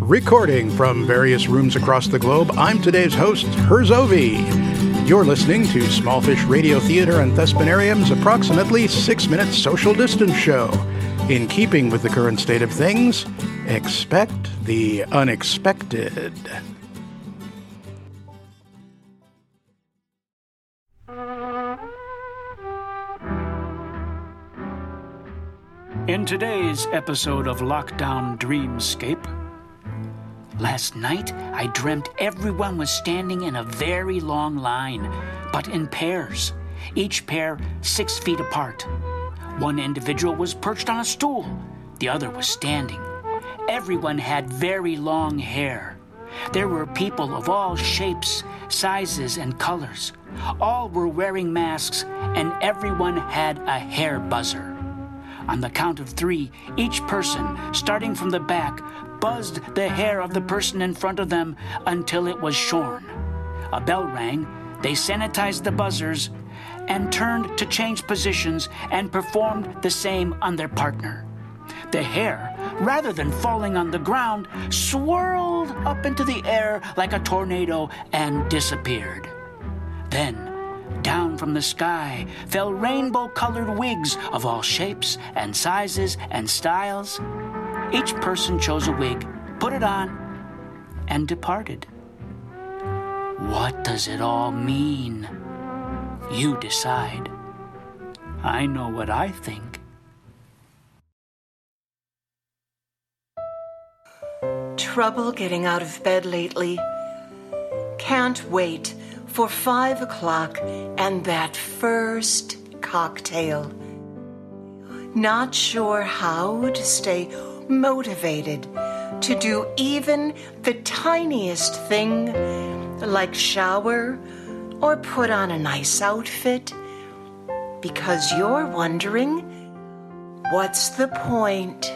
Recording from various rooms across the globe, I'm today's host, Herzovi. You're listening to Smallfish Radio Theater and Thespanarium's approximately six minute social distance show. In keeping with the current state of things, expect the unexpected. In today's episode of Lockdown Dreamscape, last night I dreamt everyone was standing in a very long line, but in pairs, each pair six feet apart. One individual was perched on a stool, the other was standing. Everyone had very long hair. There were people of all shapes, sizes, and colors. All were wearing masks, and everyone had a hair buzzer. On the count of three, each person, starting from the back, buzzed the hair of the person in front of them until it was shorn. A bell rang, they sanitized the buzzers, and turned to change positions and performed the same on their partner. The hair, rather than falling on the ground, swirled up into the air like a tornado and disappeared. Then, down from the sky fell rainbow colored wigs of all shapes and sizes and styles. Each person chose a wig, put it on, and departed. What does it all mean? You decide. I know what I think. Trouble getting out of bed lately. Can't wait for five o'clock and that first cocktail. Not sure how to stay motivated to do even the tiniest thing like shower or put on a nice outfit because you're wondering what's the point?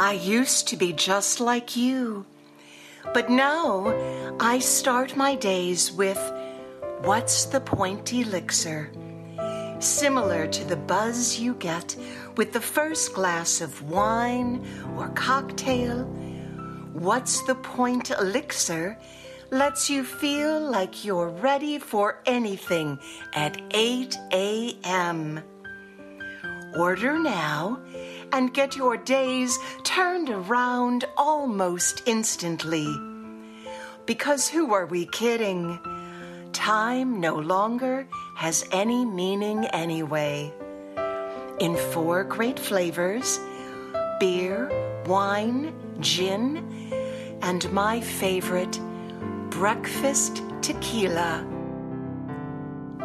I used to be just like you. But now I start my days with What's the Point Elixir? Similar to the buzz you get with the first glass of wine or cocktail, What's the Point Elixir lets you feel like you're ready for anything at 8 a.m. Order now and get your days turned around almost instantly. Because who are we kidding? Time no longer has any meaning anyway. In four great flavors beer, wine, gin, and my favorite, breakfast tequila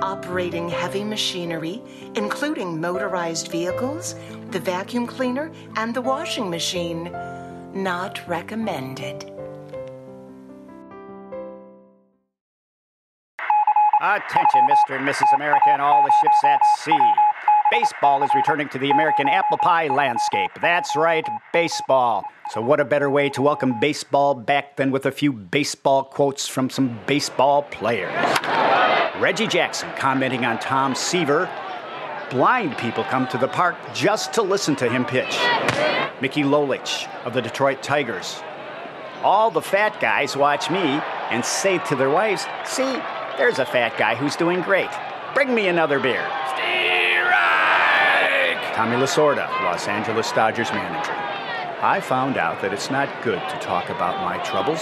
operating heavy machinery, including motorized vehicles, the vacuum cleaner, and the washing machine. Not recommended. Attention, Mr. and Mrs. America and all the ships at sea. Baseball is returning to the American apple pie landscape. That's right, baseball. So, what a better way to welcome baseball back than with a few baseball quotes from some baseball players? Reggie Jackson commenting on Tom Seaver. Blind people come to the park just to listen to him pitch. Mickey Lolich of the Detroit Tigers. All the fat guys watch me and say to their wives, See, there's a fat guy who's doing great. Bring me another beer. Tommy Lasorda, Los Angeles Dodgers manager. I found out that it's not good to talk about my troubles.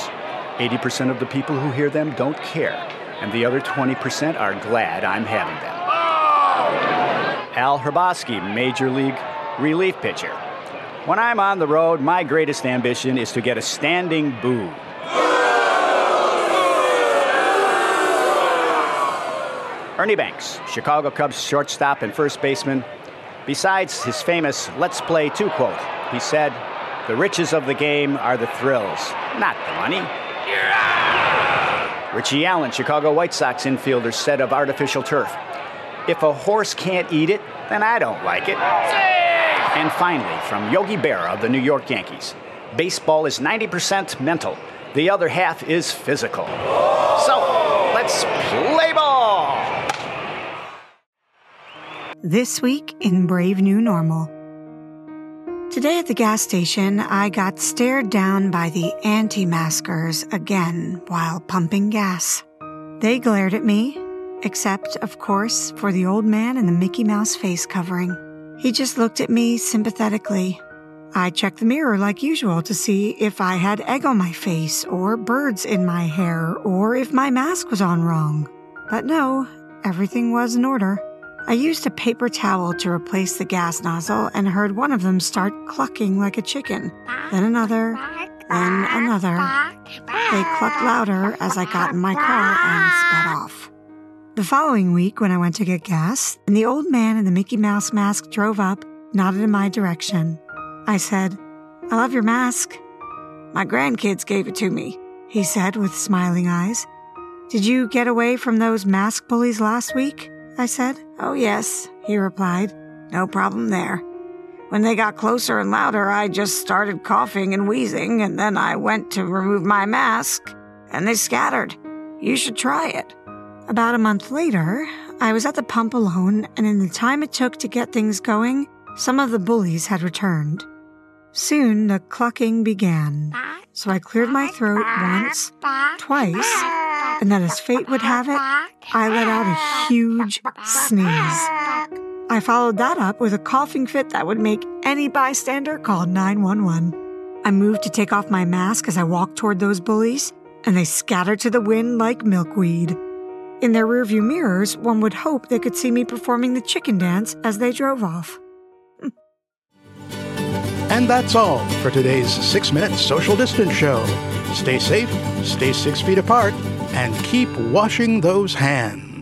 80% of the people who hear them don't care, and the other 20% are glad I'm having them. Oh! Al Hrabosky, Major League relief pitcher. When I'm on the road, my greatest ambition is to get a standing boo. Ernie Banks, Chicago Cubs shortstop and first baseman. Besides his famous Let's Play 2 quote, he said, The riches of the game are the thrills, not the money. Richie Allen, Chicago White Sox infielder, said of artificial turf, If a horse can't eat it, then I don't like it. And finally, from Yogi Berra of the New York Yankees, baseball is 90% mental, the other half is physical. So, let's play ball! This week in Brave New Normal. Today at the gas station, I got stared down by the anti maskers again while pumping gas. They glared at me, except, of course, for the old man in the Mickey Mouse face covering. He just looked at me sympathetically. I checked the mirror like usual to see if I had egg on my face, or birds in my hair, or if my mask was on wrong. But no, everything was in order. I used a paper towel to replace the gas nozzle and heard one of them start clucking like a chicken, then another, then another. They clucked louder as I got in my car and sped off. The following week, when I went to get gas, and the old man in the Mickey Mouse mask drove up, nodded in my direction. I said, I love your mask. My grandkids gave it to me, he said with smiling eyes. Did you get away from those mask bullies last week? I said. Oh, yes, he replied. No problem there. When they got closer and louder, I just started coughing and wheezing, and then I went to remove my mask, and they scattered. You should try it. About a month later, I was at the pump alone, and in the time it took to get things going, some of the bullies had returned. Soon the clucking began, so I cleared my throat once, twice, and then as fate would have it, I let out a huge sneeze. I followed that up with a coughing fit that would make any bystander call 911. I moved to take off my mask as I walked toward those bullies, and they scattered to the wind like milkweed. In their rearview mirrors, one would hope they could see me performing the chicken dance as they drove off. And that's all for today's six minute social distance show. Stay safe, stay six feet apart, and keep washing those hands.